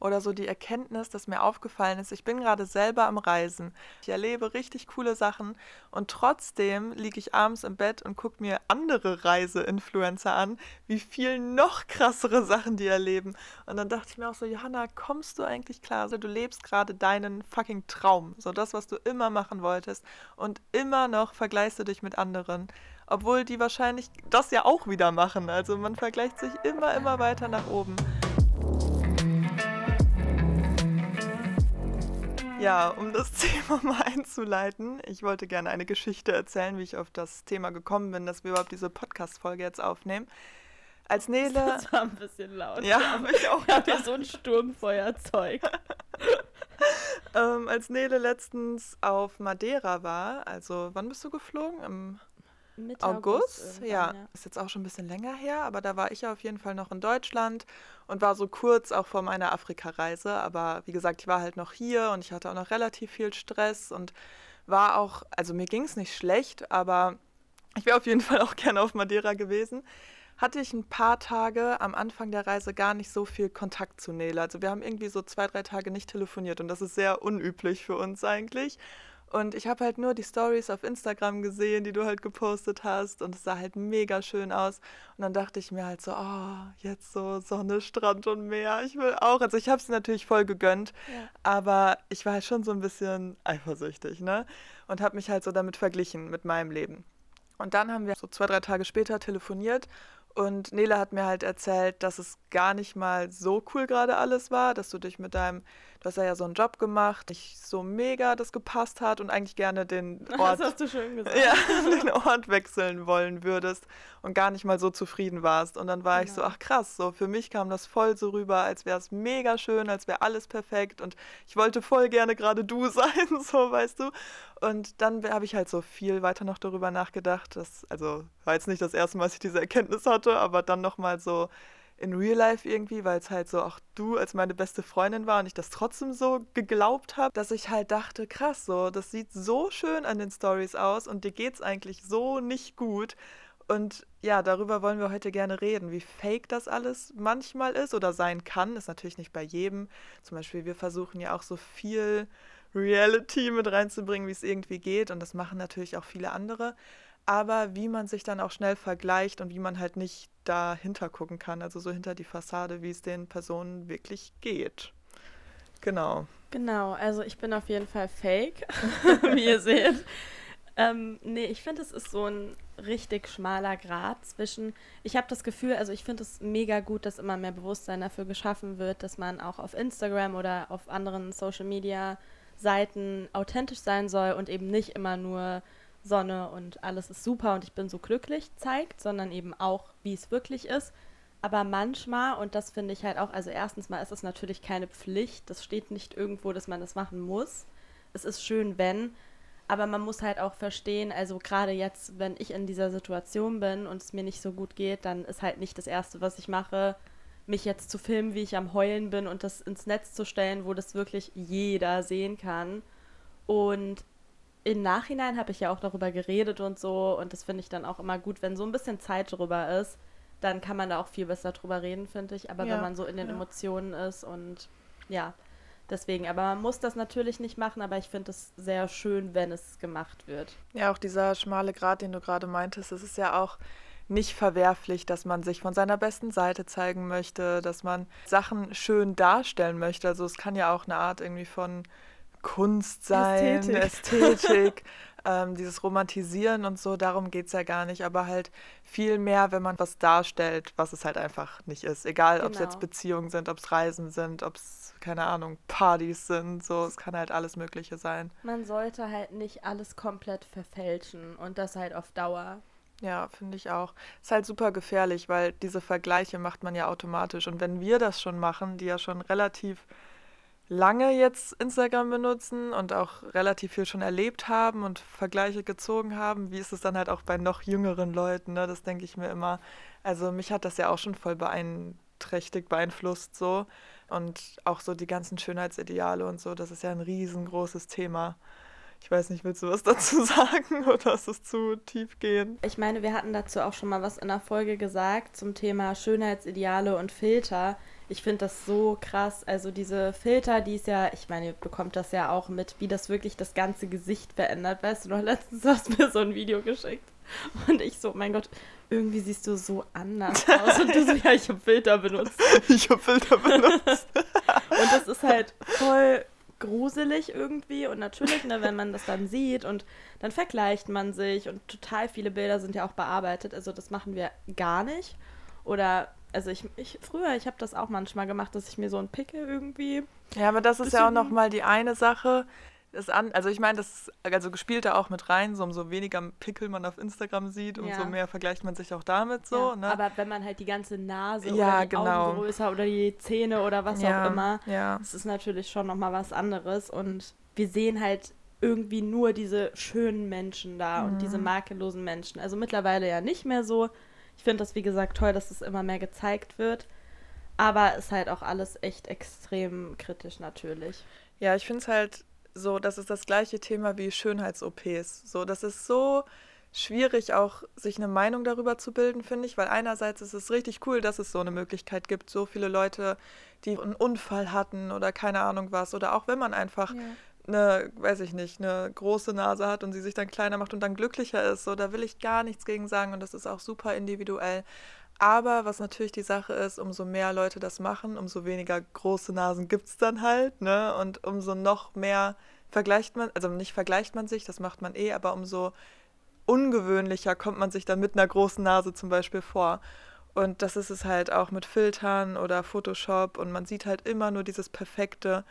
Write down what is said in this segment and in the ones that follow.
oder so die Erkenntnis, dass mir aufgefallen ist, ich bin gerade selber am Reisen. Ich erlebe richtig coole Sachen und trotzdem liege ich abends im Bett und gucke mir andere Reise-Influencer an, wie viel noch krassere Sachen die erleben. Und dann dachte ich mir auch so, Johanna, kommst du eigentlich klar? Also, du lebst gerade deinen fucking Traum, so das, was du immer machen wolltest und immer noch vergleichst du dich mit anderen. Obwohl die wahrscheinlich das ja auch wieder machen. Also man vergleicht sich immer, immer weiter nach oben. Ja, um das Thema mal einzuleiten, ich wollte gerne eine Geschichte erzählen, wie ich auf das Thema gekommen bin, dass wir überhaupt diese Podcast-Folge jetzt aufnehmen. Als Nele. Das war ein bisschen laut. Ja, habe ich auch. Ich hier so ein Sturmfeuerzeug. ähm, als Nele letztens auf Madeira war, also wann bist du geflogen? Im Mitte August, August ja, ja. ist jetzt auch schon ein bisschen länger her, aber da war ich ja auf jeden Fall noch in Deutschland und war so kurz auch vor meiner Afrika-Reise. Aber wie gesagt, ich war halt noch hier und ich hatte auch noch relativ viel Stress und war auch, also mir ging es nicht schlecht, aber ich wäre auf jeden Fall auch gerne auf Madeira gewesen. Hatte ich ein paar Tage am Anfang der Reise gar nicht so viel Kontakt zu Nele. Also wir haben irgendwie so zwei, drei Tage nicht telefoniert und das ist sehr unüblich für uns eigentlich. Und ich habe halt nur die Stories auf Instagram gesehen, die du halt gepostet hast. Und es sah halt mega schön aus. Und dann dachte ich mir halt so, oh, jetzt so Sonne, Strand und Meer. Ich will auch. Also ich habe es natürlich voll gegönnt. Ja. Aber ich war halt schon so ein bisschen eifersüchtig, ne? Und habe mich halt so damit verglichen mit meinem Leben. Und dann haben wir so zwei, drei Tage später telefoniert und Nele hat mir halt erzählt, dass es gar nicht mal so cool gerade alles war, dass du dich mit deinem, du hast ja so einen Job gemacht, nicht so mega das gepasst hat und eigentlich gerne den Ort, Das hast du schön gesagt. ja, den Ort wechseln wollen würdest und gar nicht mal so zufrieden warst. Und dann war ich so, Genau. ach krass, so für mich kam das voll so rüber, als wäre es mega schön, als wäre alles perfekt und ich wollte voll gerne gerade du sein, so weißt du. Und dann habe ich halt so viel weiter noch darüber nachgedacht. Das, also war jetzt nicht das erste Mal, dass ich diese Erkenntnis hatte, aber dann nochmal so in Real Life irgendwie, weil es halt so auch du als meine beste Freundin war und ich das trotzdem so geglaubt habe, dass ich halt dachte, krass, so, das sieht so schön an den Stories aus und dir geht's eigentlich so nicht gut. Und ja, darüber wollen wir heute gerne reden, wie fake das alles manchmal ist oder sein kann. Ist natürlich nicht bei jedem. Zum Beispiel, wir versuchen ja auch so viel Reality mit reinzubringen, wie es irgendwie geht. Und das machen natürlich auch viele andere. Aber wie man sich dann auch schnell vergleicht und wie man halt nicht dahinter gucken kann, also so hinter die Fassade, wie es den Personen wirklich geht. Genau. Genau, also ich bin auf jeden Fall fake, wie ihr seht. Ähm, nee, ich finde, es ist so ein richtig schmaler Grad zwischen. Ich habe das Gefühl, also ich finde es mega gut, dass immer mehr Bewusstsein dafür geschaffen wird, dass man auch auf Instagram oder auf anderen Social Media Seiten authentisch sein soll und eben nicht immer nur Sonne und alles ist super und ich bin so glücklich zeigt, sondern eben auch, wie es wirklich ist. Aber manchmal, und das finde ich halt auch, also erstens mal ist es natürlich keine Pflicht, das steht nicht irgendwo, dass man das machen muss. Es ist schön, wenn, aber man muss halt auch verstehen, also gerade jetzt, wenn ich in dieser Situation bin und es mir nicht so gut geht, dann ist halt nicht das Erste, was ich mache, mich jetzt zu filmen, wie ich am Heulen bin und das ins Netz zu stellen, wo das wirklich jeder sehen kann. Und im Nachhinein habe ich ja auch darüber geredet und so und das finde ich dann auch immer gut, wenn so ein bisschen Zeit drüber ist, dann kann man da auch viel besser drüber reden, finde ich. Aber Ja, wenn man so in den ja. Emotionen ist und ja, deswegen. Aber man muss das natürlich nicht machen, aber ich finde es sehr schön, wenn es gemacht wird. Ja, auch dieser schmale Grat, den du gerade meintest, es ist ja auch nicht verwerflich, dass man sich von seiner besten Seite zeigen möchte, dass man Sachen schön darstellen möchte. Also es kann ja auch eine Art irgendwie von Kunst sein, Ästhetik. Ästhetik, ähm, dieses Romantisieren und so, darum geht es ja gar nicht, aber halt viel mehr, wenn man was darstellt, was es halt einfach nicht ist. Egal, ob es Genau. jetzt Beziehungen sind, ob es Reisen sind, ob es, keine Ahnung, Partys sind, so, es kann halt alles Mögliche sein. Man sollte halt nicht alles komplett verfälschen und das halt auf Dauer. Ja, finde ich auch. Ist halt super gefährlich, weil diese Vergleiche macht man ja automatisch. Und wenn wir das schon machen, die ja schon relativ lange jetzt Instagram benutzen und auch relativ viel schon erlebt haben und Vergleiche gezogen haben, wie ist es dann halt auch bei noch jüngeren Leuten, ne? Das denke ich mir immer. Also mich hat das ja auch schon voll beeinträchtigt, beeinflusst so. Und auch so die ganzen Schönheitsideale und so, das ist ja ein riesengroßes Thema. Ich weiß nicht, willst du was dazu sagen oder ist es zu tief gehen? Ich meine, wir hatten dazu auch schon mal was in der Folge gesagt zum Thema Schönheitsideale und Filter. Ich finde das so krass. Also diese Filter, die ist ja, ich meine, ihr bekommt das ja auch mit, wie das wirklich das ganze Gesicht verändert. Weißt du noch, letztens hast du mir so ein Video geschickt. Und ich so, mein Gott, irgendwie siehst du so anders aus. Und du so, ja, ich habe Filter benutzt. Ich habe Filter benutzt. und das ist halt voll gruselig irgendwie. Und natürlich, ne, wenn man das dann sieht und dann vergleicht man sich und total viele Bilder sind ja auch bearbeitet. Also das machen wir gar nicht. Oder also ich, ich früher, ich habe das auch manchmal gemacht, dass ich mir so ein Pickel irgendwie. Ja, aber das ist ja auch nochmal die eine Sache. Das an, also ich meine, das also spielt da auch mit rein, so umso weniger Pickel man auf Instagram sieht, umso ja. mehr vergleicht man sich auch damit so. Ja, ne? Aber wenn man halt die ganze Nase ja, oder die genau. Augen größer oder die Zähne oder was auch immer, ja. das ist natürlich schon nochmal was anderes. Und wir sehen halt irgendwie nur diese schönen Menschen da mhm. und diese makellosen Menschen. Also mittlerweile ja nicht mehr so. Ich finde das, wie gesagt, toll, dass es immer mehr gezeigt wird. Aber ist halt auch alles echt extrem kritisch natürlich. Ja, ich finde es halt so, das ist das gleiche Thema wie Schönheits-OPs. So, das ist so schwierig auch sich eine Meinung darüber zu bilden, finde ich, weil einerseits ist es richtig cool, dass es so eine Möglichkeit gibt, so viele Leute, die einen Unfall hatten oder keine Ahnung was oder auch wenn man einfach ja eine, weiß ich nicht, eine große Nase hat und sie sich dann kleiner macht und dann glücklicher ist. So, da will ich gar nichts gegen sagen und das ist auch super individuell. Aber was natürlich die Sache ist, umso mehr Leute das machen, umso weniger große Nasen gibt es dann halt, ne? Und umso noch mehr vergleicht man, also nicht vergleicht man sich, das macht man eh, aber umso ungewöhnlicher kommt man sich dann mit einer großen Nase zum Beispiel vor. Und das ist es halt auch mit Filtern oder Photoshop und man sieht halt immer nur dieses Perfekte.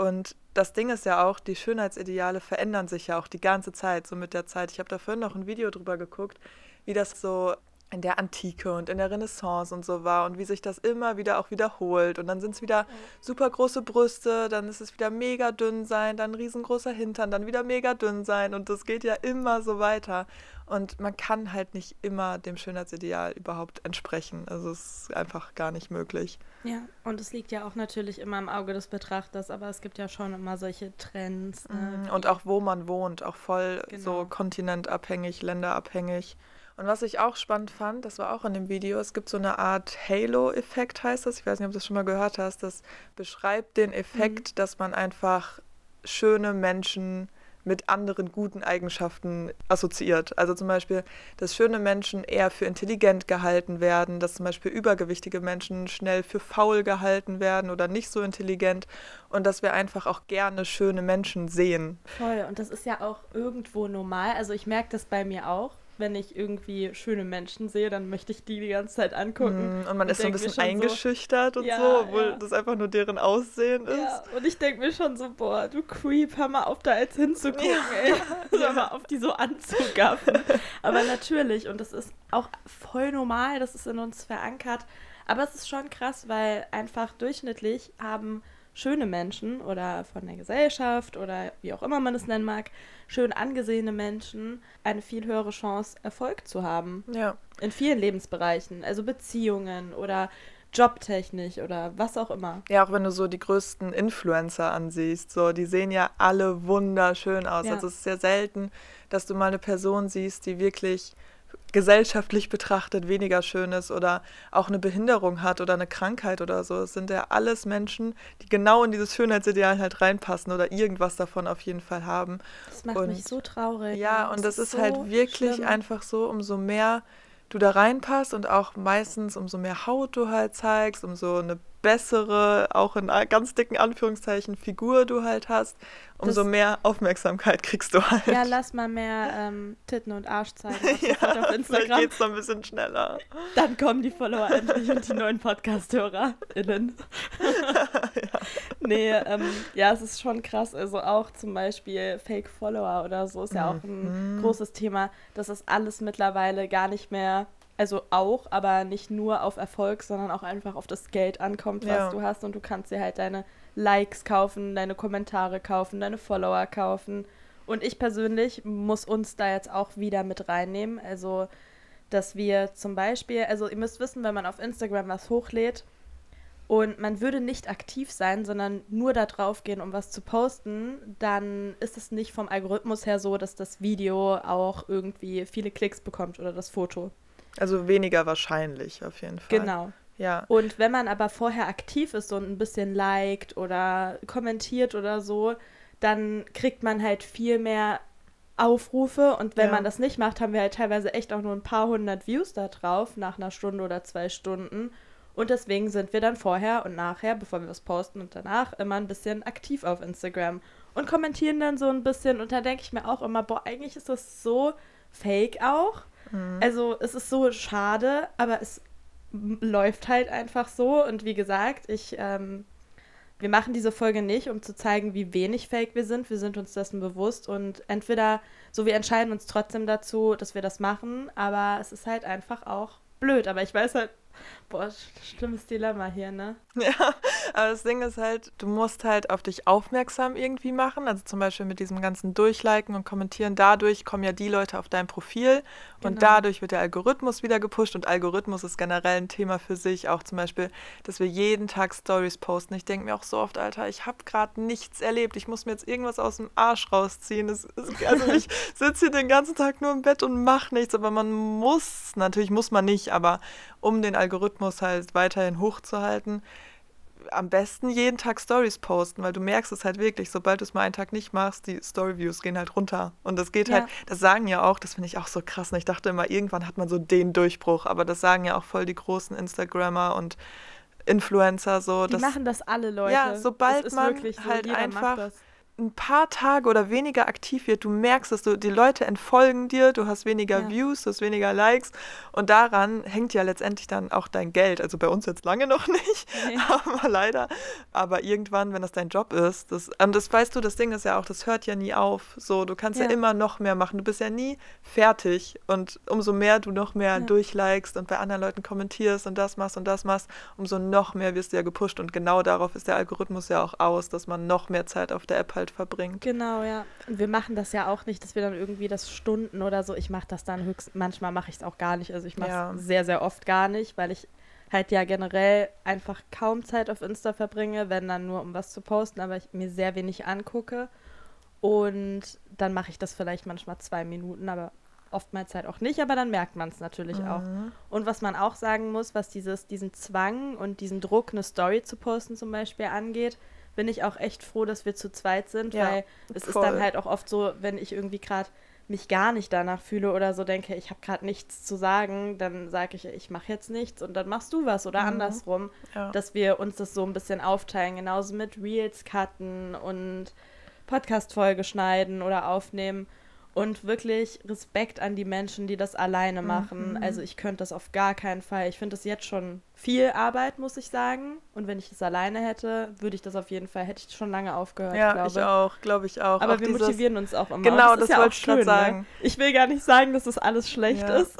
Und das Ding ist ja auch, die Schönheitsideale verändern sich ja auch die ganze Zeit, so mit der Zeit. Ich habe da vorhin noch ein Video drüber geguckt, wie das so in der Antike und in der Renaissance und so war und wie sich das immer wieder auch wiederholt. Und dann sind es wieder super große Brüste, dann ist es wieder mega dünn sein, dann riesengroßer Hintern, dann wieder mega dünn sein und das geht ja immer so weiter. Und man kann halt nicht immer dem Schönheitsideal überhaupt entsprechen. Also es ist einfach gar nicht möglich. Ja, und es liegt ja auch natürlich immer im Auge des Betrachters, aber es gibt ja schon immer solche Trends. Ne? Mhm, und auch wo man wohnt, auch voll genau. so kontinentabhängig, länderabhängig. Und was ich auch spannend fand, das war auch in dem Video, es gibt so eine Art Halo-Effekt, heißt das. Ich weiß nicht, ob du das schon mal gehört hast. Das beschreibt den Effekt, mhm. dass man einfach schöne Menschen mit anderen guten Eigenschaften assoziiert. Also zum Beispiel, dass schöne Menschen eher für intelligent gehalten werden, dass zum Beispiel übergewichtige Menschen schnell für faul gehalten werden oder nicht so intelligent und dass wir einfach auch gerne schöne Menschen sehen. Voll, und das ist ja auch irgendwo normal. Also ich merke das bei mir auch wenn ich irgendwie schöne Menschen sehe, dann möchte ich die die ganze Zeit angucken. Mm, und man und ist so ein bisschen eingeschüchtert so, und ja, so, obwohl ja. das einfach nur deren Aussehen ist. Ja, und ich denke mir schon so, boah, du Creep, hör mal auf, da jetzt hinzugucken, ey. Hör mal auf, die so anzugaffen. Aber natürlich, und das ist auch voll normal, das ist in uns verankert. Aber es ist schon krass, weil einfach durchschnittlich haben schöne Menschen oder von der Gesellschaft oder wie auch immer man es nennen mag, schön angesehene Menschen eine viel höhere Chance, Erfolg zu haben. Ja. In vielen Lebensbereichen, also Beziehungen oder jobtechnisch oder was auch immer. Ja, auch wenn du so die größten Influencer ansiehst, so die sehen ja alle wunderschön aus. Ja. Also es ist sehr selten, dass du mal eine Person siehst, die wirklich gesellschaftlich betrachtet weniger schön ist oder auch eine Behinderung hat oder eine Krankheit oder so. Es sind ja alles Menschen, die genau in dieses Schönheitsideal halt reinpassen oder irgendwas davon auf jeden Fall haben. Das macht und, mich so traurig. Ja, und das, das ist, halt so halt wirklich schlimm. einfach so, umso mehr du da reinpasst und auch meistens umso mehr Haut du halt zeigst, umso eine bessere, auch in ganz dicken Anführungszeichen, Figur du halt hast, umso das, mehr Aufmerksamkeit kriegst du halt. Ja, lass mal mehr ähm, Titten und Arsch zeigen ja, auf Instagram. Dann geht's noch ein bisschen schneller. Dann kommen die Follower endlich und die neuen Podcast-HörerInnen. ja. Nee, ähm, ja, es ist schon krass. Also auch zum Beispiel Fake-Follower oder so ist ja auch ein mhm. großes Thema. Das ist alles mittlerweile gar nicht mehr also auch, aber nicht nur auf Erfolg, sondern auch einfach auf das Geld ankommt, was ja. du hast und du kannst dir halt deine Likes kaufen, deine Kommentare kaufen, deine Follower kaufen. Und ich persönlich muss uns da jetzt auch wieder mit reinnehmen. Also, dass wir zum Beispiel, also ihr müsst wissen, wenn man auf Instagram was hochlädt und man würde nicht aktiv sein, sondern nur da drauf gehen, um was zu posten, dann ist es nicht vom Algorithmus her so, dass das Video auch irgendwie viele Klicks bekommt oder das Foto. Also weniger wahrscheinlich auf jeden Fall. Genau. Ja. Und wenn man aber vorher aktiv ist und ein bisschen liked oder kommentiert oder so, dann kriegt man halt viel mehr Aufrufe und wenn Ja. man das nicht macht, haben wir halt teilweise echt auch nur ein paar hundert Views da drauf nach einer Stunde oder zwei Stunden. Und deswegen sind wir dann vorher und nachher, bevor wir was posten und danach, immer ein bisschen aktiv auf Instagram und kommentieren dann so ein bisschen. Und da denke ich mir auch immer, boah, eigentlich ist das so fake auch. Mhm. Also es ist so schade, aber es läuft halt einfach so. Und wie gesagt, ich, ähm, wir machen diese Folge nicht, um zu zeigen, wie wenig fake wir sind. Wir sind uns dessen bewusst und entweder, so wir entscheiden uns trotzdem dazu, dass wir das machen, aber es ist halt einfach auch blöd. Aber ich weiß halt, boah, sch- schlimmes Dilemma hier, ne? Ja, aber das Ding ist halt, du musst halt auf dich aufmerksam irgendwie machen. Also zum Beispiel mit diesem ganzen Durchliken und Kommentieren. Dadurch kommen ja die Leute auf dein Profil und Genau. dadurch wird der Algorithmus wieder gepusht. Und Algorithmus ist generell ein Thema für sich. Auch zum Beispiel, dass wir jeden Tag Stories posten. Ich denke mir auch so oft, Alter, ich habe gerade nichts erlebt. Ich muss mir jetzt irgendwas aus dem Arsch rausziehen. Es, es, also ich sitze hier den ganzen Tag nur im Bett und mache nichts. Aber man muss, natürlich muss man nicht, aber um den Algorithmus halt weiterhin hochzuhalten, am besten jeden Tag Stories posten, weil du merkst es halt wirklich, sobald du es mal einen Tag nicht machst, die Story-Views gehen halt runter. Und das geht Ja. halt, das sagen ja auch, das finde ich auch so krass. Und ich dachte immer, irgendwann hat man so den Durchbruch, aber das sagen ja auch voll die großen Instagrammer und Influencer so. Die machen das alle Leute. Ja, sobald man so, halt einfach. Ein paar Tage oder weniger aktiv wird, du merkst, dass du die Leute entfolgen dir, du hast weniger Ja. Views, du hast weniger Likes und daran hängt ja letztendlich dann auch dein Geld. Also bei uns jetzt lange noch nicht, Nee. aber leider. Aber irgendwann, wenn das dein Job ist, das, und das weißt du, das Ding ist ja auch, das hört ja nie auf. So, du kannst ja, Ja. immer noch mehr machen. Du bist ja nie fertig. Und umso mehr du noch mehr Ja. durchlikest und bei anderen Leuten kommentierst und das machst und das machst, umso noch mehr wirst du ja gepusht. Und genau darauf ist der Algorithmus ja auch aus, dass man noch mehr Zeit auf der App halt verbringt. Genau, ja. Und wir machen das ja auch nicht, dass wir dann irgendwie das Stunden oder so, ich mache das dann höchst, manchmal mache ich es auch gar nicht. Also ich mache es Ja. sehr, sehr oft gar nicht, weil ich halt ja generell einfach kaum Zeit auf Insta verbringe, wenn dann nur um was zu posten, aber ich mir sehr wenig angucke. Und dann mache ich das vielleicht manchmal zwei Minuten, aber oftmals halt auch nicht, aber dann merkt man es natürlich auch. Mhm. Und was man auch sagen muss, was dieses, diesen Zwang und diesen Druck, eine Story zu posten zum Beispiel angeht, bin ich auch echt froh, dass wir zu zweit sind, Ja, weil es ist voll. dann halt auch oft so, wenn ich irgendwie gerade mich gar nicht danach fühle oder so denke, ich habe gerade nichts zu sagen, dann sage ich, ich mache jetzt nichts und dann machst du was oder Mhm. andersrum, Ja. dass wir uns das so ein bisschen aufteilen, genauso mit Reels cutten und Podcast-Folge schneiden oder aufnehmen und wirklich Respekt an die Menschen, die das alleine machen. Mhm. Also ich könnte das auf gar keinen Fall. Ich finde das jetzt schon viel Arbeit, muss ich sagen. Und wenn ich das alleine hätte, würde ich das auf jeden Fall, hätte ich schon lange aufgehört, ja, glaube ich auch, glaube ich auch. Aber auch wir dieses- motivieren uns auch immer. Genau, Und das ist wollte ich grad schön, sagen. Ne? Ich will gar nicht sagen, dass das alles schlecht Ja. ist.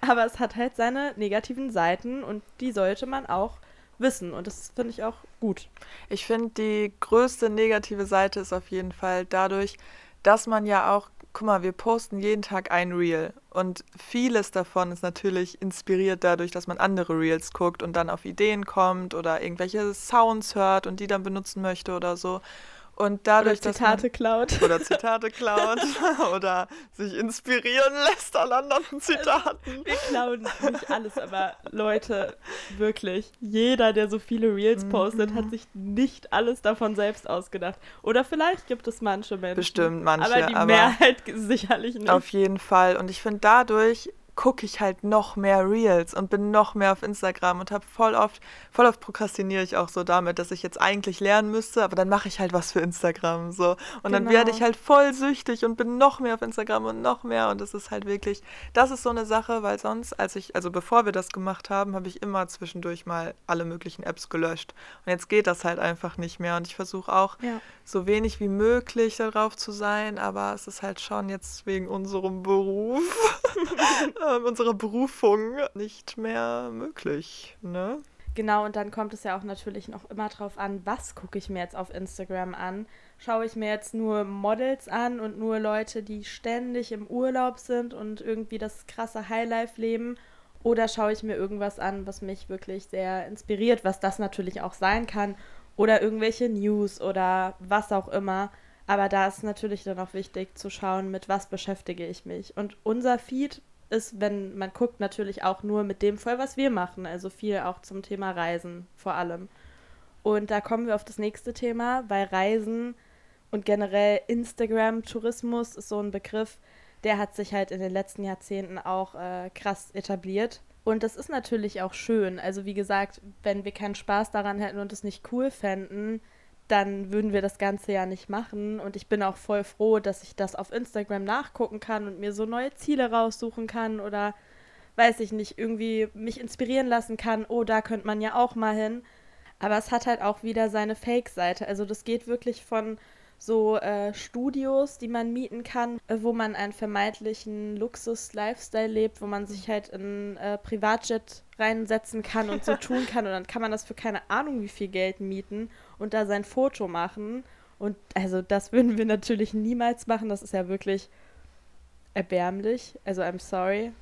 Aber es hat halt seine negativen Seiten und die sollte man auch wissen. Und das finde ich auch gut. Ich finde, die größte negative Seite ist auf jeden Fall dadurch, dass man ja auch, guck mal, wir posten jeden Tag ein Reel und vieles davon ist natürlich inspiriert dadurch, dass man andere Reels guckt und dann auf Ideen kommt oder irgendwelche Sounds hört und die dann benutzen möchte oder so. Und dadurch, Oder Zitate dass klaut. man, oder Zitate klaut oder sich inspirieren lässt an anderen Zitaten. Wir klauen nicht alles, aber Leute, wirklich, jeder, der so viele Reels postet, Mhm. hat sich nicht alles davon selbst ausgedacht. Oder vielleicht gibt es manche Menschen. Bestimmt manche, Aber die aber- Mehrheit sicherlich nicht. Auf jeden Fall. Und ich finde, dadurch gucke ich halt noch mehr Reels und bin noch mehr auf Instagram und habe voll oft, voll oft prokrastiniere ich auch so damit, dass ich jetzt eigentlich lernen müsste, aber dann mache ich halt was für Instagram so. Und dann Genau. werde ich halt voll süchtig und bin noch mehr auf Instagram und noch mehr. Und das ist halt wirklich, das ist so eine Sache, weil sonst, als ich, also bevor wir das gemacht haben, habe ich immer zwischendurch mal alle möglichen Apps gelöscht. Und jetzt geht das halt einfach nicht mehr. Und ich versuche auch Ja. so wenig wie möglich darauf zu sein, aber es ist halt schon jetzt wegen unserem Beruf, ähm, unserer Berufung nicht mehr möglich. Ne? Genau, und dann kommt es ja auch natürlich noch immer drauf an, was gucke ich mir jetzt auf Instagram an. Schaue ich mir jetzt nur Models an und nur Leute, die ständig im Urlaub sind und irgendwie das krasse Highlife leben? Oder schaue ich mir irgendwas an, was mich wirklich sehr inspiriert, was das natürlich auch sein kann? Oder irgendwelche News oder was auch immer. Aber da ist natürlich dann auch wichtig zu schauen, mit was beschäftige ich mich. Und unser Feed ist, wenn man guckt, natürlich auch nur mit dem voll, was wir machen. Also viel auch zum Thema Reisen vor allem. Und da kommen wir auf das nächste Thema, weil Reisen und generell Instagram-Tourismus ist so ein Begriff, der hat sich halt in den letzten Jahrzehnten auch äh, krass etabliert. Und das ist natürlich auch schön. Also wie gesagt, wenn wir keinen Spaß daran hätten und es nicht cool fänden, dann würden wir das Ganze ja nicht machen. Und ich bin auch voll froh, dass ich das auf Instagram nachgucken kann und mir so neue Ziele raussuchen kann oder weiß ich nicht, irgendwie mich inspirieren lassen kann. Oh, da könnte man ja auch mal hin. Aber es hat halt auch wieder seine Fake-Seite. Also das geht wirklich von so äh, Studios, die man mieten kann, äh, wo man einen vermeintlichen Luxus-Lifestyle lebt, wo man sich halt in äh, Privatjet reinsetzen kann und so tun kann. Und dann kann man das für keine Ahnung wie viel Geld mieten und da sein Foto machen. Und also das würden wir natürlich niemals machen. Das ist ja wirklich erbärmlich. Also I'm sorry.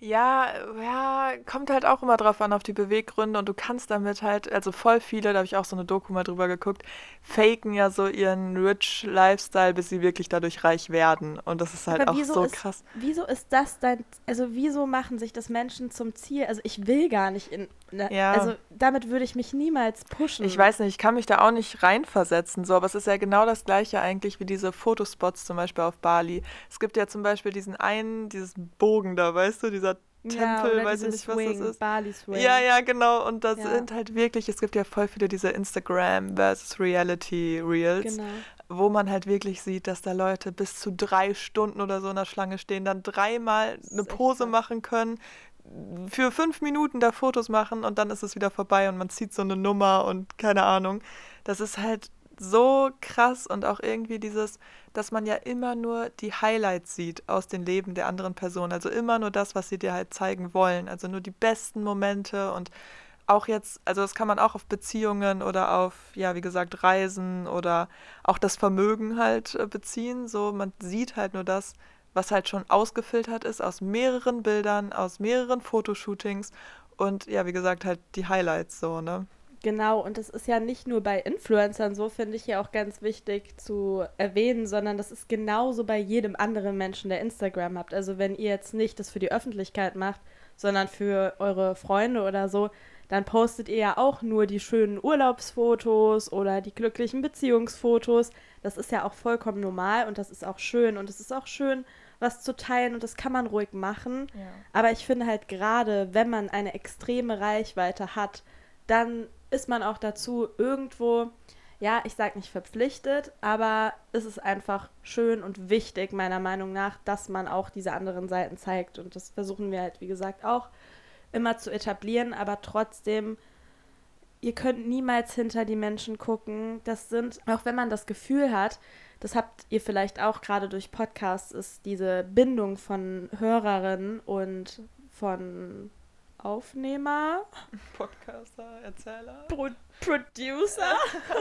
Ja, ja, kommt halt auch immer drauf an, auf die Beweggründe und du kannst damit halt, also voll viele, da habe ich auch so eine Doku mal drüber geguckt, faken ja so ihren rich Lifestyle, bis sie wirklich dadurch reich werden und das ist halt Aber auch so ist, krass. Wieso ist das dein, also wieso machen sich das Menschen zum Ziel? Also ich will gar nicht in, ne, ja. also damit würde ich mich niemals pushen. Ich weiß nicht, ich kann mich da auch nicht reinversetzen, so, aber es ist ja genau das gleiche eigentlich wie diese Fotospots zum Beispiel auf Bali. Es gibt ja zum Beispiel diesen einen, dieses Bogen da, weißt du, dieser Tempel, ja, weiß ich nicht, was Swing, das ist. Bali Swing. Ja, ja, genau. Und das ja. sind halt wirklich, es gibt ja voll viele diese Instagram versus Reality Reels, genau. wo man halt wirklich sieht, dass da Leute bis zu drei Stunden oder so in der Schlange stehen, dann dreimal eine Pose machen können, für fünf Minuten da Fotos machen und dann ist es wieder vorbei und man zieht so eine Nummer und keine Ahnung. Das ist halt so krass und auch irgendwie dieses, dass man ja immer nur die Highlights sieht aus den Leben der anderen Person. Also immer nur das, was sie dir halt zeigen wollen. Also nur die besten Momente und auch jetzt, also das kann man auch auf Beziehungen oder auf, ja, wie gesagt, Reisen oder auch das Vermögen halt äh, beziehen. So, man sieht halt nur das, was halt schon ausgefiltert ist aus mehreren Bildern, aus mehreren Fotoshootings und ja, wie gesagt, halt die Highlights so, ne? Genau, und das ist ja nicht nur bei Influencern so, finde ich ja auch ganz wichtig zu erwähnen, sondern das ist genauso bei jedem anderen Menschen, der Instagram habt. Also wenn ihr jetzt nicht das für die Öffentlichkeit macht, sondern für eure Freunde oder so, dann postet ihr ja auch nur die schönen Urlaubsfotos oder die glücklichen Beziehungsfotos. Das ist ja auch vollkommen normal und das ist auch schön und es ist auch schön, was zu teilen und das kann man ruhig machen. Ja. Aber ich finde halt gerade, wenn man eine extreme Reichweite hat, dann ist man auch dazu irgendwo, ja, ich sage nicht verpflichtet, aber es ist einfach schön und wichtig, meiner Meinung nach, dass man auch diese anderen Seiten zeigt. Und das versuchen wir halt, wie gesagt, auch immer zu etablieren, aber trotzdem, ihr könnt niemals hinter die Menschen gucken. Das sind, auch wenn man das Gefühl hat, das habt ihr vielleicht auch gerade durch Podcasts, ist diese Bindung von Hörerinnen und von Aufnehmer, Podcaster, Erzähler, Pro Producer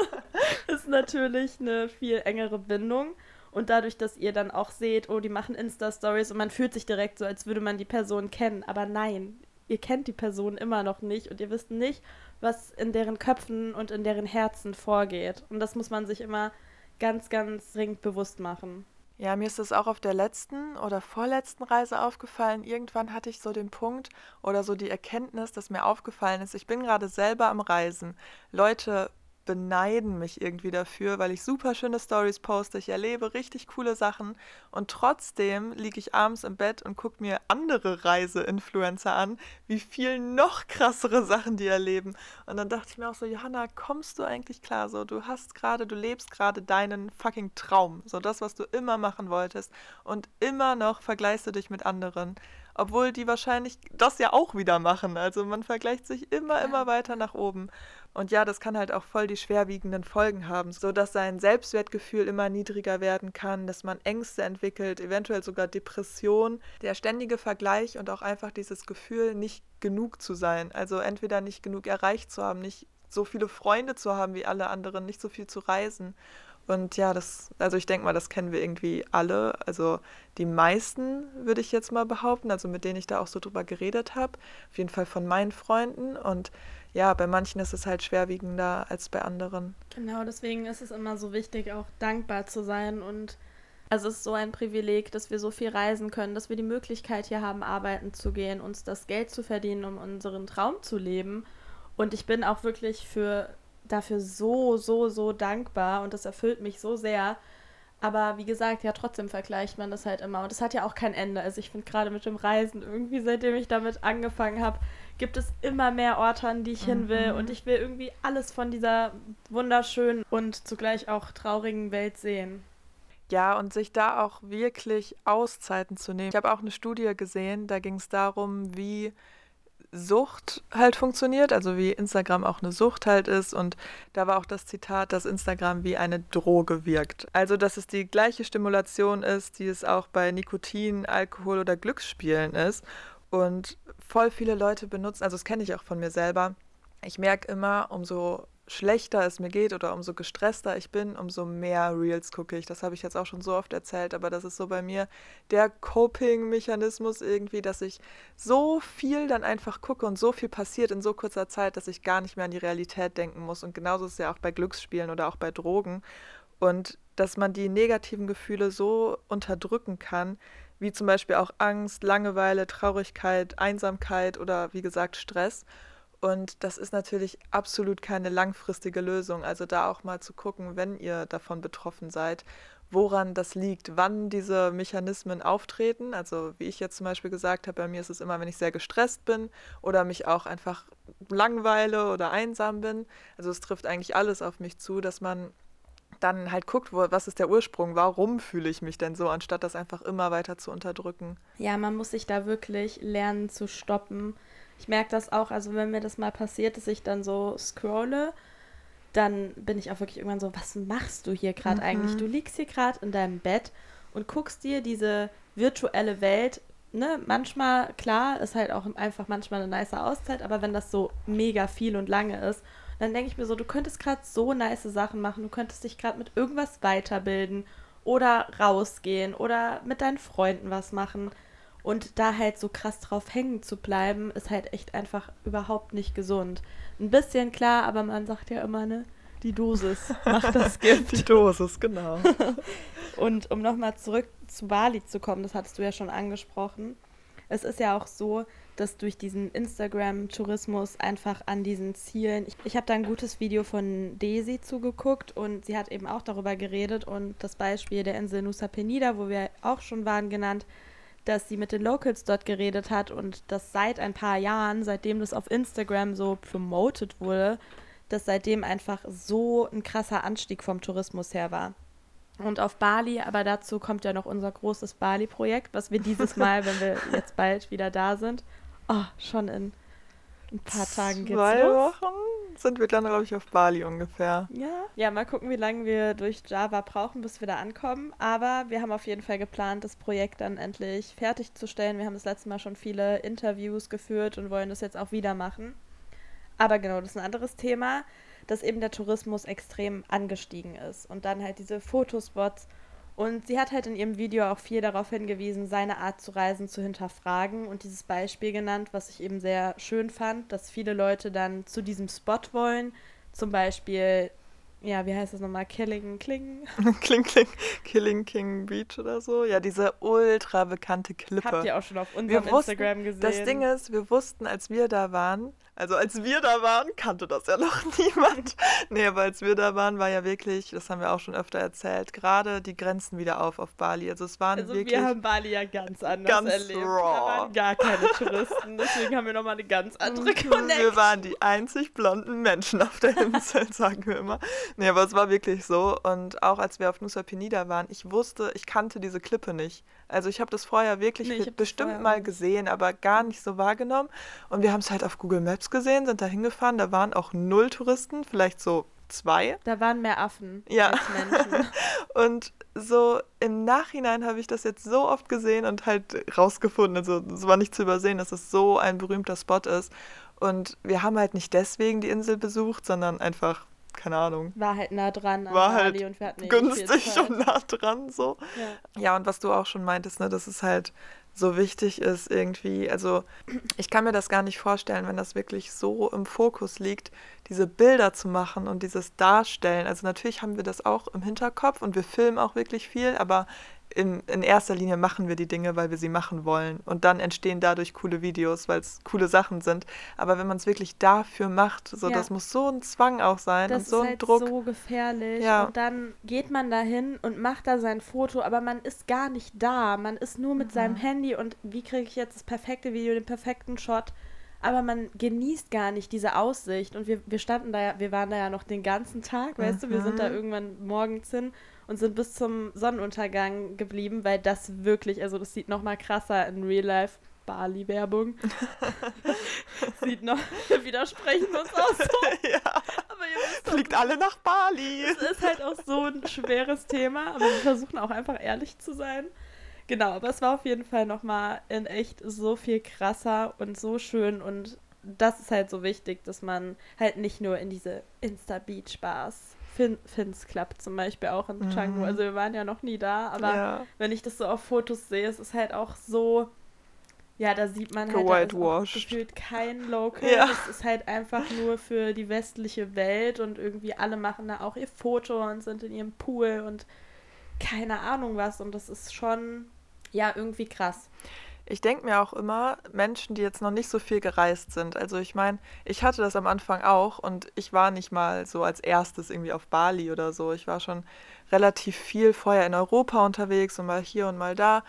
ist natürlich eine viel engere Bindung. Und dadurch, dass ihr dann auch seht, oh, die machen Insta-Stories und man fühlt sich direkt so, als würde man die Person kennen. Aber nein, ihr kennt die Person immer noch nicht und ihr wisst nicht, was in deren Köpfen und in deren Herzen vorgeht. Und das muss man sich immer ganz, ganz dringend bewusst machen. Ja, mir ist das auch auf der letzten oder vorletzten Reise aufgefallen. Irgendwann hatte ich so den Punkt oder so die Erkenntnis, dass mir aufgefallen ist, ich bin gerade selber am Reisen. Leute beneiden mich irgendwie dafür, weil ich super schöne Stories poste, ich erlebe richtig coole Sachen und trotzdem liege ich abends im Bett und gucke mir andere Reise-Influencer an, wie viel noch krassere Sachen die erleben. Und dann dachte ich mir auch so, Johanna, kommst du eigentlich klar? So, du hast gerade, du lebst gerade deinen fucking Traum, so das, was du immer machen wolltest und immer noch vergleichst du dich mit anderen obwohl die wahrscheinlich das ja auch wieder machen. Also man vergleicht sich immer, immer weiter nach oben. Und ja, das kann halt auch voll die schwerwiegenden Folgen haben, so dass sein Selbstwertgefühl immer niedriger werden kann, dass man Ängste entwickelt, eventuell sogar Depression. Der ständige Vergleich und auch einfach dieses Gefühl, nicht genug zu sein. Also entweder nicht genug erreicht zu haben, nicht so viele Freunde zu haben wie alle anderen, nicht so viel zu reisen. Und ja, das, also ich denke mal, das kennen wir irgendwie alle. Also die meisten würde ich jetzt mal behaupten, also mit denen ich da auch so drüber geredet habe. Auf jeden Fall von meinen Freunden. Und ja, bei manchen ist es halt schwerwiegender als bei anderen. Genau, deswegen ist es immer so wichtig, auch dankbar zu sein und Also es ist so ein Privileg, dass wir so viel reisen können, dass wir die Möglichkeit hier haben, arbeiten zu gehen, uns das Geld zu verdienen, um unseren Traum zu leben. Und ich bin auch wirklich für, dafür so, so, so dankbar und das erfüllt mich so sehr. Aber wie gesagt, ja, trotzdem vergleicht man das halt immer. Und es hat ja auch kein Ende. Also ich finde gerade mit dem Reisen irgendwie, seitdem ich damit angefangen habe, gibt es immer mehr Orte, an die ich mhm. hin will. Und ich will irgendwie alles von dieser wunderschönen und zugleich auch traurigen Welt sehen. Ja, und sich da auch wirklich Auszeiten zu nehmen. Ich habe auch eine Studie gesehen, da ging es darum, wie Sucht halt funktioniert, also wie Instagram auch eine Sucht halt ist. Und da war auch das Zitat, dass Instagram wie eine Droge wirkt. Also, dass es die gleiche Stimulation ist, die es auch bei Nikotin, Alkohol oder Glücksspielen ist. Und voll viele Leute benutzen, also das kenne ich auch von mir selber. Ich merke immer, umso schlechter es mir geht oder umso gestresster ich bin, umso mehr Reels gucke ich. Das habe ich jetzt auch schon so oft erzählt, aber das ist so bei mir der Coping-Mechanismus irgendwie, dass ich so viel dann einfach gucke und so viel passiert in so kurzer Zeit, dass ich gar nicht mehr an die Realität denken muss. Und genauso ist es ja auch bei Glücksspielen oder auch bei Drogen. Und dass man die negativen Gefühle so unterdrücken kann, wie zum Beispiel auch Angst, Langeweile, Traurigkeit, Einsamkeit oder wie gesagt Stress. Und das ist natürlich absolut keine langfristige Lösung. Also da auch mal zu gucken, wenn ihr davon betroffen seid, woran das liegt, wann diese Mechanismen auftreten. Also wie ich jetzt zum Beispiel gesagt habe, bei mir ist es immer, wenn ich sehr gestresst bin oder mich auch einfach langweile oder einsam bin. Also es trifft eigentlich alles auf mich zu, dass man dann halt guckt, wo, was ist der Ursprung, warum fühle ich mich denn so, anstatt das einfach immer weiter zu unterdrücken. Ja, man muss sich da wirklich lernen zu stoppen ich merke das auch, also wenn mir das mal passiert, dass ich dann so scrolle, dann bin ich auch wirklich irgendwann so, was machst du hier gerade mhm. eigentlich? Du liegst hier gerade in deinem Bett und guckst dir diese virtuelle Welt, ne, manchmal, klar, ist halt auch einfach manchmal eine nice Auszeit, aber wenn das so mega viel und lange ist, dann denke ich mir so, du könntest gerade so nice Sachen machen, du könntest dich gerade mit irgendwas weiterbilden oder rausgehen oder mit deinen Freunden was machen. Und da halt so krass drauf hängen zu bleiben, ist halt echt einfach überhaupt nicht gesund. Ein bisschen klar, aber man sagt ja immer, ne, die Dosis macht das Gift. die Dosis, genau. Und um nochmal zurück zu Bali zu kommen, das hattest du ja schon angesprochen. Es ist ja auch so, dass durch diesen Instagram-Tourismus einfach an diesen Zielen. Ich, ich habe da ein gutes Video von Daisy zugeguckt und sie hat eben auch darüber geredet und das Beispiel der Insel Nusa Penida, wo wir auch schon waren, genannt dass sie mit den Locals dort geredet hat und dass seit ein paar Jahren, seitdem das auf Instagram so promoted wurde, dass seitdem einfach so ein krasser Anstieg vom Tourismus her war. Und auf Bali, aber dazu kommt ja noch unser großes Bali-Projekt, was wir dieses Mal, wenn wir jetzt bald wieder da sind, oh, schon in ein paar Tagen geht's Zwei los. Wochen sind wir dann, glaube ich, auf Bali ungefähr. Ja. Ja, mal gucken, wie lange wir durch Java brauchen, bis wir da ankommen. Aber wir haben auf jeden Fall geplant, das Projekt dann endlich fertigzustellen. Wir haben das letzte Mal schon viele Interviews geführt und wollen das jetzt auch wieder machen. Aber genau, das ist ein anderes Thema, dass eben der Tourismus extrem angestiegen ist. Und dann halt diese Fotospots und sie hat halt in ihrem Video auch viel darauf hingewiesen, seine Art zu reisen zu hinterfragen und dieses Beispiel genannt, was ich eben sehr schön fand, dass viele Leute dann zu diesem Spot wollen, zum Beispiel ja, wie heißt das nochmal? Killing Kling? Kling Kling, Killing King Beach oder so. Ja, diese ultra bekannte Klippe. Habt ihr auch schon auf unserem wussten, Instagram gesehen. Das Ding ist, wir wussten, als wir da waren, also als wir da waren, kannte das ja noch niemand. nee, aber als wir da waren, war ja wirklich, das haben wir auch schon öfter erzählt, gerade die Grenzen wieder auf auf Bali. Also es waren also wirklich... wir haben Bali ja ganz anders ganz erlebt. Raw. Da waren gar keine Touristen, deswegen haben wir nochmal eine ganz andere Connection. Wir waren die einzig blonden Menschen auf der Insel, sagen wir immer. Nee, aber es war wirklich so. Und auch als wir auf Nusa Penida waren, ich wusste, ich kannte diese Klippe nicht. Also ich habe das vorher wirklich nee, bestimmt mal gesehen, aber gar nicht so wahrgenommen. Und wir haben es halt auf Google Maps gesehen, sind da hingefahren, da waren auch null Touristen, vielleicht so zwei. Da waren mehr Affen ja. als Menschen. und so im Nachhinein habe ich das jetzt so oft gesehen und halt rausgefunden, also es war nicht zu übersehen, dass es so ein berühmter Spot ist. Und wir haben halt nicht deswegen die Insel besucht, sondern einfach keine Ahnung. War halt nah dran an War halt und wir hatten günstig und nah dran so. Ja. ja, und was du auch schon meintest, ne, dass es halt so wichtig ist irgendwie, also ich kann mir das gar nicht vorstellen, wenn das wirklich so im Fokus liegt, diese Bilder zu machen und dieses Darstellen. Also natürlich haben wir das auch im Hinterkopf und wir filmen auch wirklich viel, aber in, in erster Linie machen wir die Dinge, weil wir sie machen wollen. Und dann entstehen dadurch coole Videos, weil es coole Sachen sind. Aber wenn man es wirklich dafür macht, so, ja. das muss so ein Zwang auch sein das und so ein halt Druck. Das ist so gefährlich. Ja. Und dann geht man dahin und macht da sein Foto, aber man ist gar nicht da. Man ist nur mit mhm. seinem Handy und wie kriege ich jetzt das perfekte Video, den perfekten Shot? aber man genießt gar nicht diese Aussicht. Und wir, wir standen da ja, wir waren da ja noch den ganzen Tag, weißt mhm. du, wir sind da mhm. irgendwann morgens hin und sind bis zum Sonnenuntergang geblieben, weil das wirklich, also das sieht noch mal krasser in Real Life. Bali-Werbung. sieht noch, wir widersprechen uns auch so. ja. Aber ihr Fliegt doch, alle nach Bali. Es ist halt auch so ein schweres Thema, aber wir versuchen auch einfach ehrlich zu sein. Genau, aber es war auf jeden Fall nochmal in echt so viel krasser und so schön und das ist halt so wichtig, dass man halt nicht nur in diese Insta-Beach-Bars fin Fins Club zum Beispiel auch in mhm. Also wir waren ja noch nie da, aber ja. wenn ich das so auf Fotos sehe, es ist halt auch so, ja, da sieht man halt da gefühlt kein Local. Ja. Es ist halt einfach nur für die westliche Welt und irgendwie alle machen da auch ihr Foto und sind in ihrem Pool und keine Ahnung was. Und das ist schon, ja, irgendwie krass. Ich denke mir auch immer, Menschen, die jetzt noch nicht so viel gereist sind. Also ich meine, ich hatte das am Anfang auch und ich war nicht mal so als erstes irgendwie auf Bali oder so. Ich war schon relativ viel vorher in Europa unterwegs und mal hier und mal da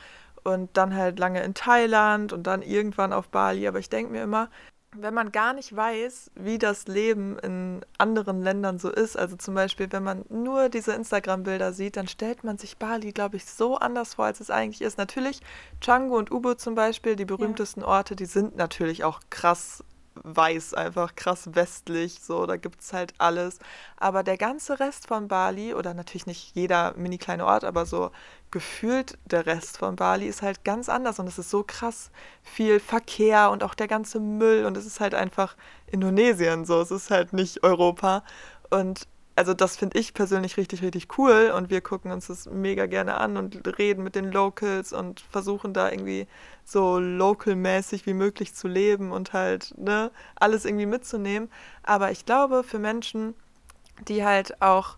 und dann halt lange in Thailand und dann irgendwann auf Bali. Aber ich denke mir immer, wenn man gar nicht weiß, wie das Leben in anderen Ländern so ist, also zum Beispiel, wenn man nur diese Instagram-Bilder sieht, dann stellt man sich Bali, glaube ich, so anders vor, als es eigentlich ist. Natürlich, Canggu und Ubud zum Beispiel, die berühmtesten ja. Orte, die sind natürlich auch krass weiß, einfach krass westlich, so, da gibt es halt alles. Aber der ganze Rest von Bali, oder natürlich nicht jeder mini kleine Ort, aber so gefühlt der Rest von Bali ist halt ganz anders und es ist so krass viel Verkehr und auch der ganze Müll und es ist halt einfach Indonesien so, es ist halt nicht Europa und also das finde ich persönlich richtig, richtig cool und wir gucken uns das mega gerne an und reden mit den Locals und versuchen da irgendwie so local-mäßig wie möglich zu leben und halt ne, alles irgendwie mitzunehmen. Aber ich glaube, für Menschen, die halt auch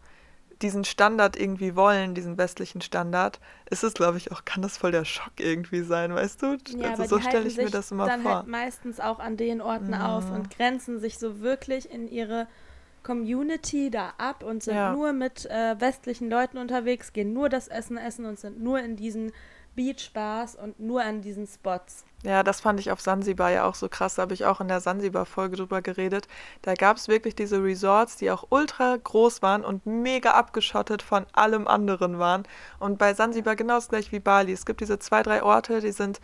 diesen Standard irgendwie wollen, diesen westlichen Standard, ist es, glaube ich, auch, kann das voll der Schock irgendwie sein, weißt du? Ja, also so stelle ich mir das immer dann vor. Halt meistens auch an den Orten mhm. auf und grenzen sich so wirklich in ihre Community da ab und sind ja. nur mit äh, westlichen Leuten unterwegs, gehen nur das Essen essen und sind nur in diesen Beachbars und nur an diesen Spots. Ja, das fand ich auf Sansibar ja auch so krass. Da habe ich auch in der Sansibar-Folge drüber geredet. Da gab es wirklich diese Resorts, die auch ultra groß waren und mega abgeschottet von allem anderen waren. Und bei Sansibar genau das gleiche wie Bali. Es gibt diese zwei, drei Orte, die sind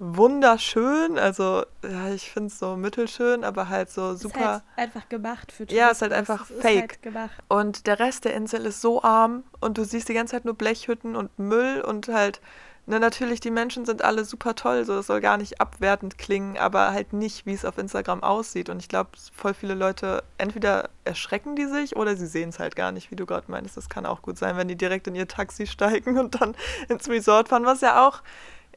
wunderschön. Also, ja, ich finde es so mittelschön, aber halt so super. Ist halt einfach gemacht für Tourismus. Ja, ist halt einfach es fake. Halt und der Rest der Insel ist so arm und du siehst die ganze Zeit nur Blechhütten und Müll und halt. Ne, natürlich, die Menschen sind alle super toll, so das soll gar nicht abwertend klingen, aber halt nicht, wie es auf Instagram aussieht. Und ich glaube, voll viele Leute, entweder erschrecken die sich oder sie sehen es halt gar nicht, wie du gerade meinst. Das kann auch gut sein, wenn die direkt in ihr Taxi steigen und dann ins Resort fahren, was ja auch,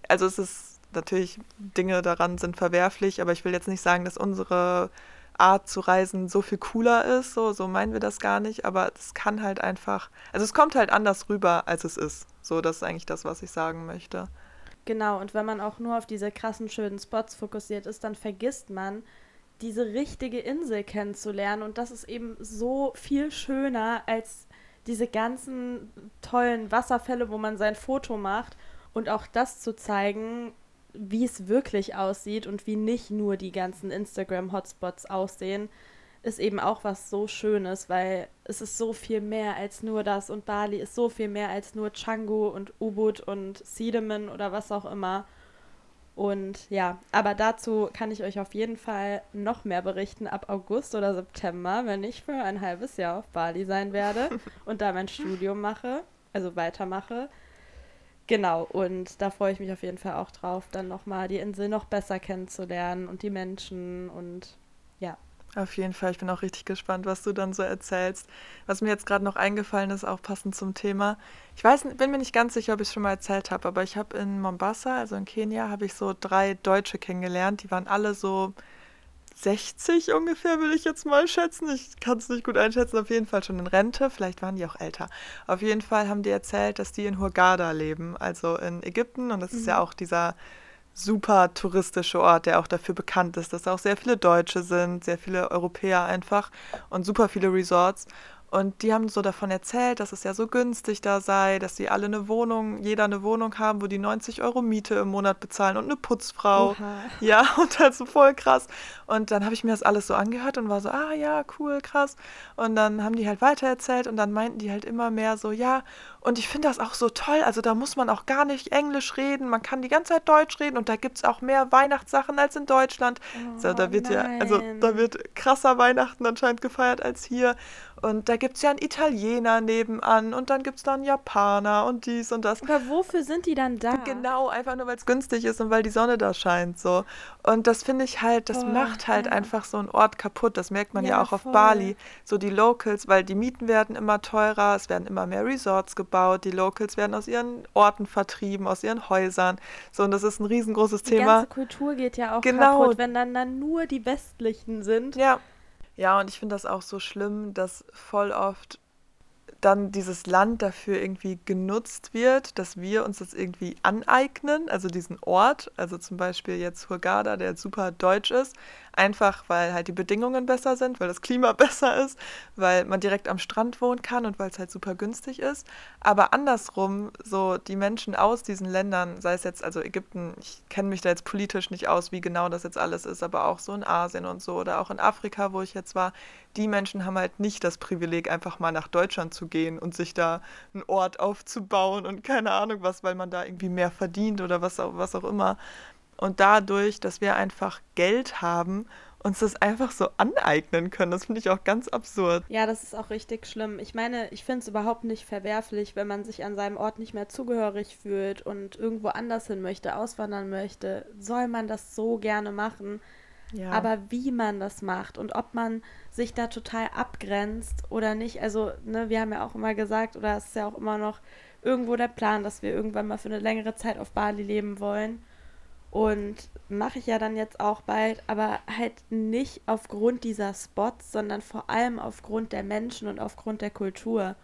also es ist natürlich Dinge daran sind verwerflich, aber ich will jetzt nicht sagen, dass unsere Art zu reisen so viel cooler ist, so, so meinen wir das gar nicht, aber es kann halt einfach, also es kommt halt anders rüber, als es ist. So, das ist eigentlich das, was ich sagen möchte. Genau, und wenn man auch nur auf diese krassen, schönen Spots fokussiert ist, dann vergisst man, diese richtige Insel kennenzulernen. Und das ist eben so viel schöner als diese ganzen tollen Wasserfälle, wo man sein Foto macht. Und auch das zu zeigen, wie es wirklich aussieht und wie nicht nur die ganzen Instagram-Hotspots aussehen, ist eben auch was so Schönes, weil es ist so viel mehr als nur das und Bali ist so viel mehr als nur Canggu und Ubud und Siedemen oder was auch immer. Und ja, aber dazu kann ich euch auf jeden Fall noch mehr berichten ab August oder September, wenn ich für ein halbes Jahr auf Bali sein werde und da mein Studium mache, also weitermache. Genau, und da freue ich mich auf jeden Fall auch drauf, dann nochmal die Insel noch besser kennenzulernen und die Menschen und ja. Auf jeden Fall, ich bin auch richtig gespannt, was du dann so erzählst. Was mir jetzt gerade noch eingefallen ist, auch passend zum Thema. Ich weiß, bin mir nicht ganz sicher, ob ich es schon mal erzählt habe, aber ich habe in Mombasa, also in Kenia, habe ich so drei Deutsche kennengelernt. Die waren alle so 60 ungefähr, würde ich jetzt mal schätzen. Ich kann es nicht gut einschätzen. Auf jeden Fall schon in Rente. Vielleicht waren die auch älter. Auf jeden Fall haben die erzählt, dass die in Hurghada leben, also in Ägypten. Und das mhm. ist ja mhm. auch dieser super touristische Ort, der auch dafür bekannt ist, dass auch sehr viele Deutsche sind, sehr viele Europäer einfach und super viele Resorts. Und die haben so davon erzählt, dass es ja so günstig da sei, dass sie alle eine Wohnung, jeder eine Wohnung haben, wo die 90 Euro Miete im Monat bezahlen und eine Putzfrau. Oha. Ja, und halt so voll krass. Und dann habe ich mir das alles so angehört und war so, ah ja, cool, krass. Und dann haben die halt weiter erzählt und dann meinten die halt immer mehr so, ja, und ich finde das auch so toll. Also da muss man auch gar nicht Englisch reden. Man kann die ganze Zeit Deutsch reden und da gibt es auch mehr Weihnachtssachen als in Deutschland. Oh, so, da wird nein. ja, also da wird krasser Weihnachten anscheinend gefeiert als hier. Und da gibt es ja einen Italiener nebenan und dann gibt es da einen Japaner und dies und das. Aber wofür sind die dann da? Genau, einfach nur weil es günstig ist und weil die Sonne da scheint. so. Und das finde ich halt, das oh, macht halt ja. einfach so einen Ort kaputt. Das merkt man ja, ja auch voll. auf Bali. So die Locals, weil die Mieten werden immer teurer, es werden immer mehr Resorts gebaut, die Locals werden aus ihren Orten vertrieben, aus ihren Häusern. So, und das ist ein riesengroßes die Thema. Die ganze Kultur geht ja auch genau. kaputt, wenn dann, dann nur die Westlichen sind. Ja, ja, und ich finde das auch so schlimm, dass voll oft dann dieses Land dafür irgendwie genutzt wird, dass wir uns das irgendwie aneignen, also diesen Ort, also zum Beispiel jetzt Hurghada, der super deutsch ist, einfach weil halt die Bedingungen besser sind, weil das Klima besser ist, weil man direkt am Strand wohnen kann und weil es halt super günstig ist. Aber andersrum, so die Menschen aus diesen Ländern, sei es jetzt also Ägypten, ich kenne mich da jetzt politisch nicht aus, wie genau das jetzt alles ist, aber auch so in Asien und so oder auch in Afrika, wo ich jetzt war, die Menschen haben halt nicht das Privileg, einfach mal nach Deutschland zu gehen und sich da einen Ort aufzubauen und keine Ahnung was, weil man da irgendwie mehr verdient oder was auch, was auch immer. Und dadurch, dass wir einfach Geld haben, uns das einfach so aneignen können. Das finde ich auch ganz absurd. Ja, das ist auch richtig schlimm. Ich meine, ich finde es überhaupt nicht verwerflich, wenn man sich an seinem Ort nicht mehr zugehörig fühlt und irgendwo anders hin möchte, auswandern möchte, soll man das so gerne machen. Ja. Aber wie man das macht und ob man sich da total abgrenzt oder nicht, also, ne, wir haben ja auch immer gesagt, oder es ist ja auch immer noch irgendwo der Plan, dass wir irgendwann mal für eine längere Zeit auf Bali leben wollen. Und mache ich ja dann jetzt auch bald, aber halt nicht aufgrund dieser Spots, sondern vor allem aufgrund der Menschen und aufgrund der Kultur.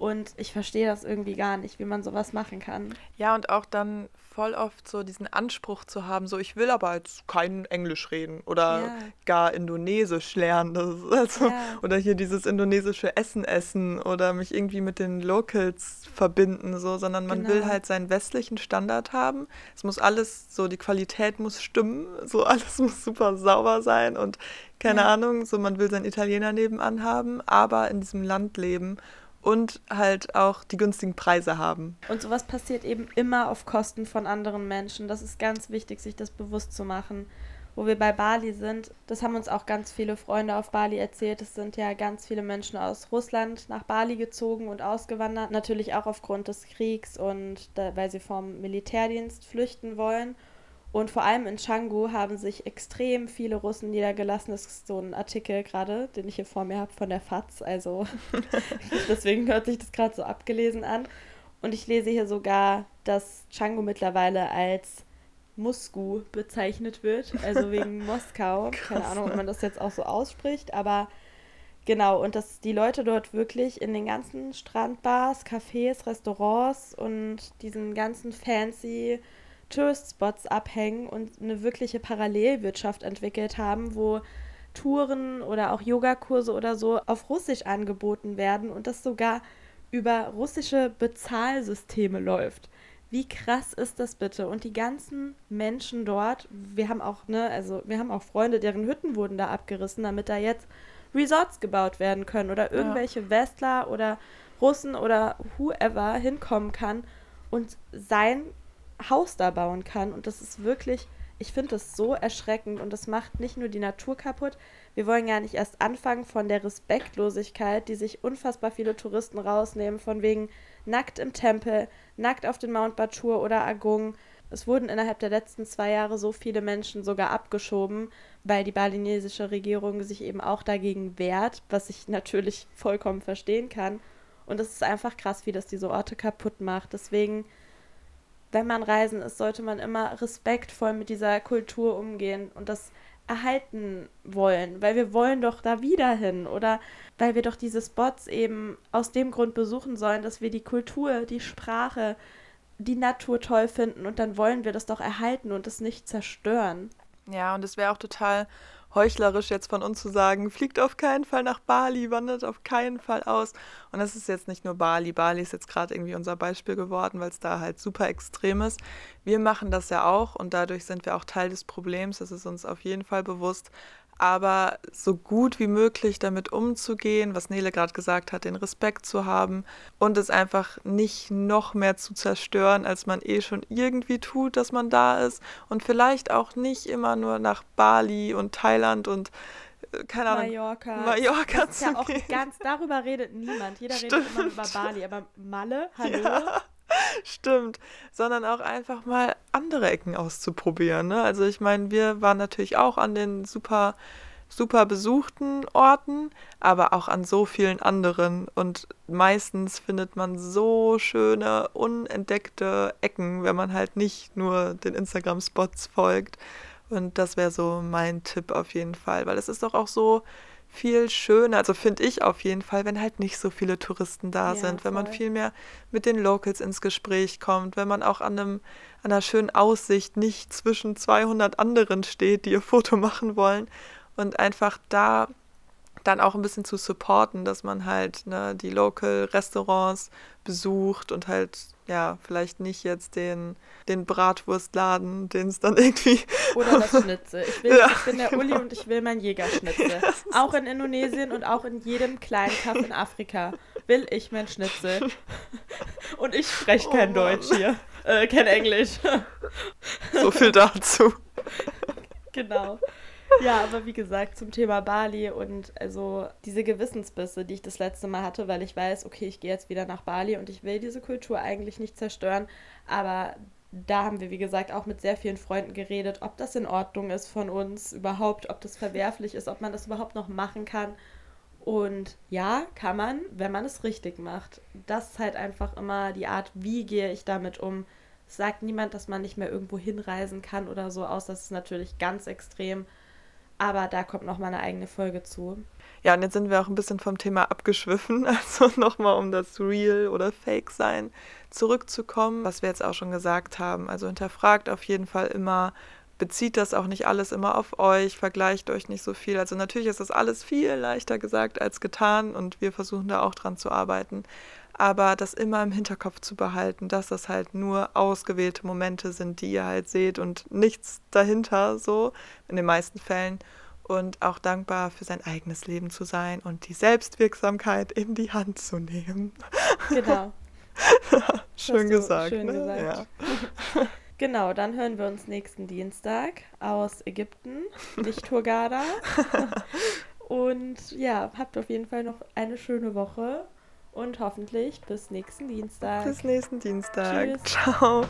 Und ich verstehe das irgendwie gar nicht, wie man sowas machen kann. Ja, und auch dann voll oft so diesen Anspruch zu haben, so ich will aber jetzt kein Englisch reden oder ja. gar Indonesisch lernen. Also, ja. Oder hier dieses indonesische Essen essen oder mich irgendwie mit den Locals verbinden, so, sondern man genau. will halt seinen westlichen Standard haben. Es muss alles, so die Qualität muss stimmen, so alles muss super sauber sein und keine ja. Ahnung, so man will seinen Italiener nebenan haben, aber in diesem Land leben und halt auch die günstigen Preise haben. Und sowas passiert eben immer auf Kosten von anderen Menschen. Das ist ganz wichtig, sich das bewusst zu machen. Wo wir bei Bali sind, das haben uns auch ganz viele Freunde auf Bali erzählt. Es sind ja ganz viele Menschen aus Russland nach Bali gezogen und ausgewandert. Natürlich auch aufgrund des Kriegs und da, weil sie vom Militärdienst flüchten wollen. Und vor allem in Canggu haben sich extrem viele Russen niedergelassen. Das ist so ein Artikel gerade, den ich hier vor mir habe von der FAZ. Also deswegen hört sich das gerade so abgelesen an. Und ich lese hier sogar, dass Canggu mittlerweile als Musku bezeichnet wird, also wegen Moskau. Keine Ahnung, ob man das jetzt auch so ausspricht, aber genau. Und dass die Leute dort wirklich in den ganzen Strandbars, Cafés, Restaurants und diesen ganzen fancy Tourist-Spots abhängen und eine wirkliche Parallelwirtschaft entwickelt haben, wo Touren oder auch Yogakurse oder so auf Russisch angeboten werden und das sogar über russische Bezahlsysteme läuft. Wie krass ist das bitte? Und die ganzen Menschen dort, wir haben auch, ne, also wir haben auch Freunde, deren Hütten wurden da abgerissen, damit da jetzt Resorts gebaut werden können oder irgendwelche ja. Westler oder Russen oder whoever hinkommen kann und sein Haus da bauen kann. Und das ist wirklich, ich finde das so erschreckend und das macht nicht nur die Natur kaputt. Wir wollen gar nicht erst anfangen von der Respektlosigkeit, die sich unfassbar viele Touristen rausnehmen, von wegen nackt im Tempel, nackt auf den Mount Batur oder Agung. Es wurden innerhalb der letzten zwei Jahre so viele Menschen sogar abgeschoben, weil die balinesische Regierung sich eben auch dagegen wehrt, was ich natürlich vollkommen verstehen kann. Und es ist einfach krass, wie das diese Orte kaputt macht. Deswegen wenn man reisen ist, sollte man immer respektvoll mit dieser Kultur umgehen und das erhalten wollen, weil wir wollen doch da wieder hin oder weil wir doch diese Spots eben aus dem Grund besuchen sollen, dass wir die Kultur, die Sprache, die Natur toll finden und dann wollen wir das doch erhalten und es nicht zerstören. Ja, und es wäre auch total heuchlerisch jetzt von uns zu sagen, fliegt auf keinen Fall nach Bali, wandert auf keinen Fall aus. Und das ist jetzt nicht nur Bali. Bali ist jetzt gerade irgendwie unser Beispiel geworden, weil es da halt super extrem ist. Wir machen das ja auch und dadurch sind wir auch Teil des Problems. Das ist uns auf jeden Fall bewusst aber so gut wie möglich damit umzugehen, was Nele gerade gesagt hat, den Respekt zu haben und es einfach nicht noch mehr zu zerstören, als man eh schon irgendwie tut, dass man da ist und vielleicht auch nicht immer nur nach Bali und Thailand und äh, keine Ahnung, Mallorca. Mallorca das ist ja auch ganz, darüber redet niemand. Jeder Stimmt. redet immer über Bali, aber Malle, hallo? Ja. Stimmt, sondern auch einfach mal andere Ecken auszuprobieren. Ne? Also ich meine, wir waren natürlich auch an den super, super besuchten Orten, aber auch an so vielen anderen. Und meistens findet man so schöne, unentdeckte Ecken, wenn man halt nicht nur den Instagram-Spots folgt. Und das wäre so mein Tipp auf jeden Fall, weil es ist doch auch so, viel schöner, also finde ich auf jeden Fall, wenn halt nicht so viele Touristen da ja, sind, wenn man viel mehr mit den Locals ins Gespräch kommt, wenn man auch an, einem, an einer schönen Aussicht nicht zwischen 200 anderen steht, die ihr Foto machen wollen und einfach da dann auch ein bisschen zu supporten, dass man halt ne, die Local Restaurants besucht und halt ja, vielleicht nicht jetzt den, den Bratwurstladen, den es dann irgendwie. Oder das Schnitzel. Ich, will, ja, ich bin der genau. Uli und ich will mein Jägerschnitzel. Auch in Indonesien und auch in jedem kleinen Kaff in Afrika will ich mein Schnitzel. Und ich spreche oh, kein Mann. Deutsch hier. Äh, kein Englisch. So viel dazu. Genau. Ja, aber wie gesagt, zum Thema Bali und also diese Gewissensbisse, die ich das letzte Mal hatte, weil ich weiß, okay, ich gehe jetzt wieder nach Bali und ich will diese Kultur eigentlich nicht zerstören, aber da haben wir, wie gesagt, auch mit sehr vielen Freunden geredet, ob das in Ordnung ist von uns überhaupt, ob das verwerflich ist, ob man das überhaupt noch machen kann. Und ja, kann man, wenn man es richtig macht. Das ist halt einfach immer die Art, wie gehe ich damit um. Es sagt niemand, dass man nicht mehr irgendwo hinreisen kann oder so, außer es ist natürlich ganz extrem. Aber da kommt noch mal eine eigene Folge zu. Ja, und jetzt sind wir auch ein bisschen vom Thema abgeschwiffen. Also nochmal, um das Real oder Fake sein zurückzukommen, was wir jetzt auch schon gesagt haben. Also hinterfragt auf jeden Fall immer, bezieht das auch nicht alles immer auf euch, vergleicht euch nicht so viel. Also natürlich ist das alles viel leichter gesagt als getan und wir versuchen da auch dran zu arbeiten. Aber das immer im Hinterkopf zu behalten, dass das halt nur ausgewählte Momente sind, die ihr halt seht und nichts dahinter, so in den meisten Fällen. Und auch dankbar für sein eigenes Leben zu sein und die Selbstwirksamkeit in die Hand zu nehmen. Genau. schön gesagt. Schön ne? gesagt. Ja. Genau, dann hören wir uns nächsten Dienstag aus Ägypten, nicht Hurghada. Und ja, habt auf jeden Fall noch eine schöne Woche und hoffentlich bis nächsten Dienstag. Bis nächsten Dienstag. Tschüss. Ciao.